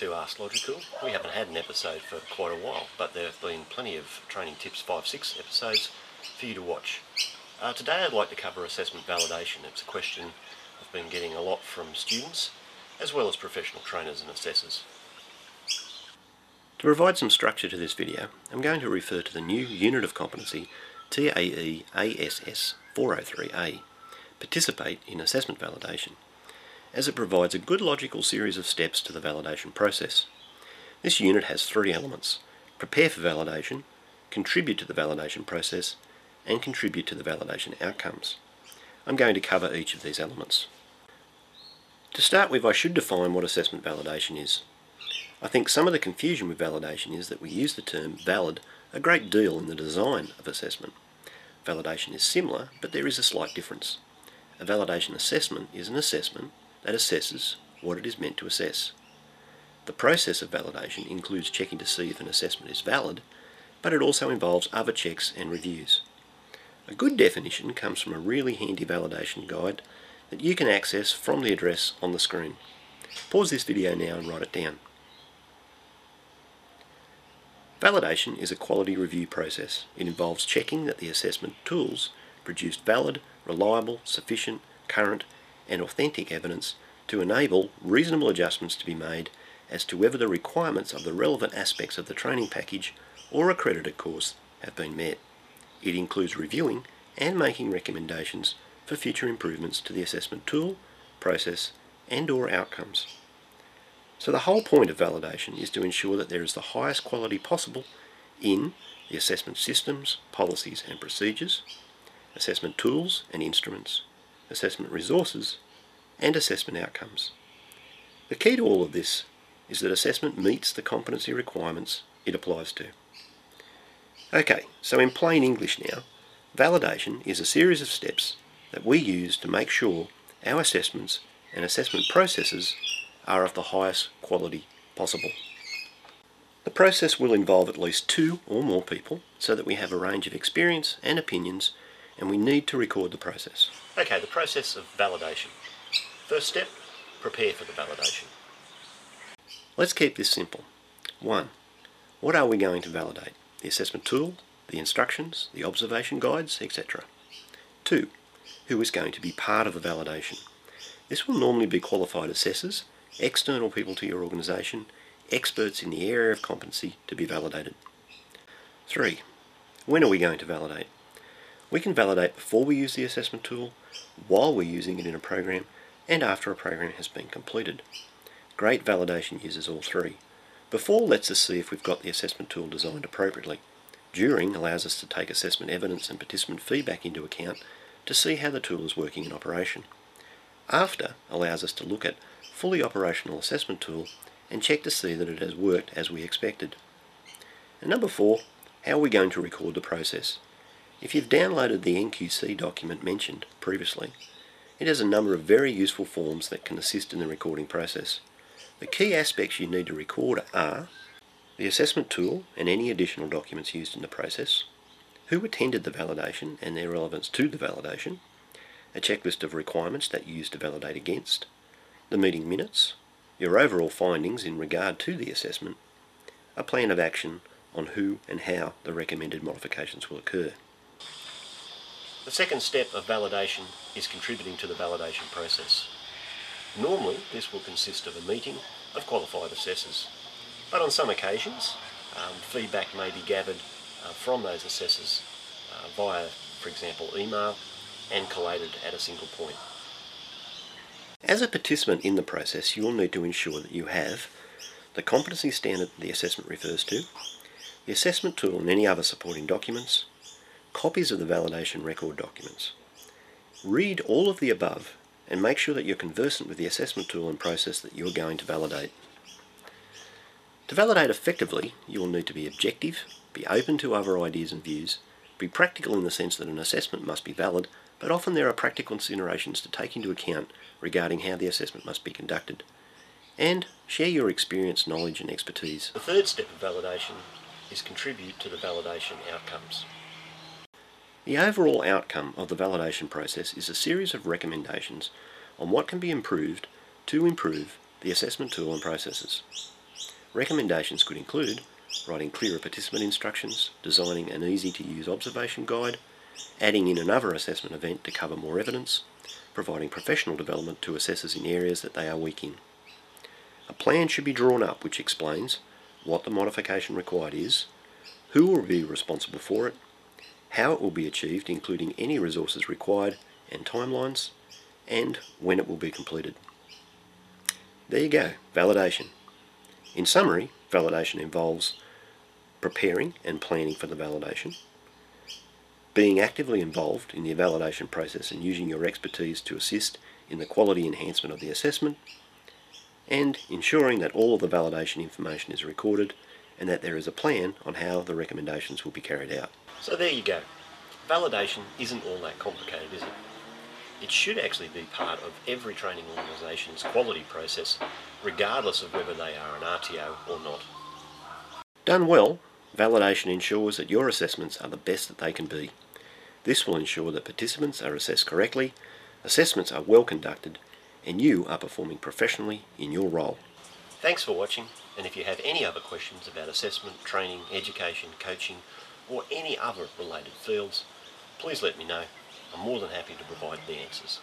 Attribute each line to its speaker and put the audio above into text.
Speaker 1: To Ask Logical. We haven't had an episode for quite a while, but there have been plenty of Training Tips 5-6 episodes for you to watch. Uh, today I'd like to cover assessment validation. It's a question I've been getting a lot from students, as well as professional trainers and assessors. To provide some structure to this video, I'm going to refer to the new Unit of Competency TAE ASS 403A, Participate in Assessment Validation as it provides a good logical series of steps to the validation process. This unit has three elements prepare for validation, contribute to the validation process, and contribute to the validation outcomes. I'm going to cover each of these elements. To start with, I should define what assessment validation is. I think some of the confusion with validation is that we use the term valid a great deal in the design of assessment. Validation is similar, but there is a slight difference. A validation assessment is an assessment that assesses what it is meant to assess. The process of validation includes checking to see if an assessment is valid, but it also involves other checks and reviews. A good definition comes from a really handy validation guide that you can access from the address on the screen. Pause this video now and write it down. Validation is a quality review process. It involves checking that the assessment tools produced valid, reliable, sufficient, current and authentic evidence to enable reasonable adjustments to be made as to whether the requirements of the relevant aspects of the training package or accredited course have been met. It includes reviewing and making recommendations for future improvements to the assessment tool, process and or outcomes. So the whole point of validation is to ensure that there is the highest quality possible in the assessment systems, policies and procedures, assessment tools and instruments, assessment resources, and assessment outcomes. The key to all of this is that assessment meets the competency requirements it applies to. Okay, so in plain English now, validation is a series of steps that we use to make sure our assessments and assessment processes are of the highest quality possible. The process will involve at least two or more people so that we have a range of experience and opinions and we need to record the process. Okay, the process of validation. First step, prepare for the validation. Let's keep this simple. 1. What are we going to validate? The assessment tool, the instructions, the observation guides, etc. 2. Who is going to be part of the validation? This will normally be qualified assessors, external people to your organisation, experts in the area of competency to be validated. 3. When are we going to validate? We can validate before we use the assessment tool, while we're using it in a program, and after a program has been completed. Great validation uses all three. Before lets us see if we've got the assessment tool designed appropriately. During allows us to take assessment evidence and participant feedback into account to see how the tool is working in operation. After allows us to look at fully operational assessment tool and check to see that it has worked as we expected. And number four, how are we going to record the process? If you've downloaded the NQC document mentioned previously, it has a number of very useful forms that can assist in the recording process. The key aspects you need to record are the assessment tool and any additional documents used in the process, who attended the validation and their relevance to the validation, a checklist of requirements that you use to validate against, the meeting minutes, your overall findings in regard to the assessment, a plan of action on who and how the recommended modifications will occur. The second step of validation is contributing to the validation process. Normally, this will consist of a meeting of qualified assessors, but on some occasions, um, feedback may be gathered uh, from those assessors uh, via, for example, email and collated at a single point. As a participant in the process, you'll need to ensure that you have the competency standard the assessment refers to, the assessment tool and any other supporting documents, copies of the validation record documents. Read all of the above and make sure that you're conversant with the assessment tool and process that you're going to validate. To validate effectively, you will need to be objective, be open to other ideas and views, be practical in the sense that an assessment must be valid, but often there are practical considerations to take into account regarding how the assessment must be conducted. And share your experience, knowledge and expertise. The third step of validation is contribute to the validation outcomes. The overall outcome of the validation process is a series of recommendations on what can be improved to improve the assessment tool and processes. Recommendations could include writing clearer participant instructions, designing an easy to use observation guide, adding in another assessment event to cover more evidence, providing professional development to assessors in areas that they are weak in. A plan should be drawn up which explains what the modification required is, who will be responsible for it, how it will be achieved including any resources required and timelines, and when it will be completed. There you go, validation. In summary, validation involves preparing and planning for the validation, being actively involved in the validation process and using your expertise to assist in the quality enhancement of the assessment, and ensuring that all of the validation information is recorded and that there is a plan on how the recommendations will be carried out. So there you go. Validation isn't all that complicated, is it? It should actually be part of every training organisation's quality process, regardless of whether they are an RTO or not. Done well, validation ensures that your assessments are the best that they can be. This will ensure that participants are assessed correctly, assessments are well conducted, and you are performing professionally in your role. Thanks for watching, and if you have any other questions about assessment, training, education, coaching, or any other related fields, please let me know. I'm more than happy to provide the answers.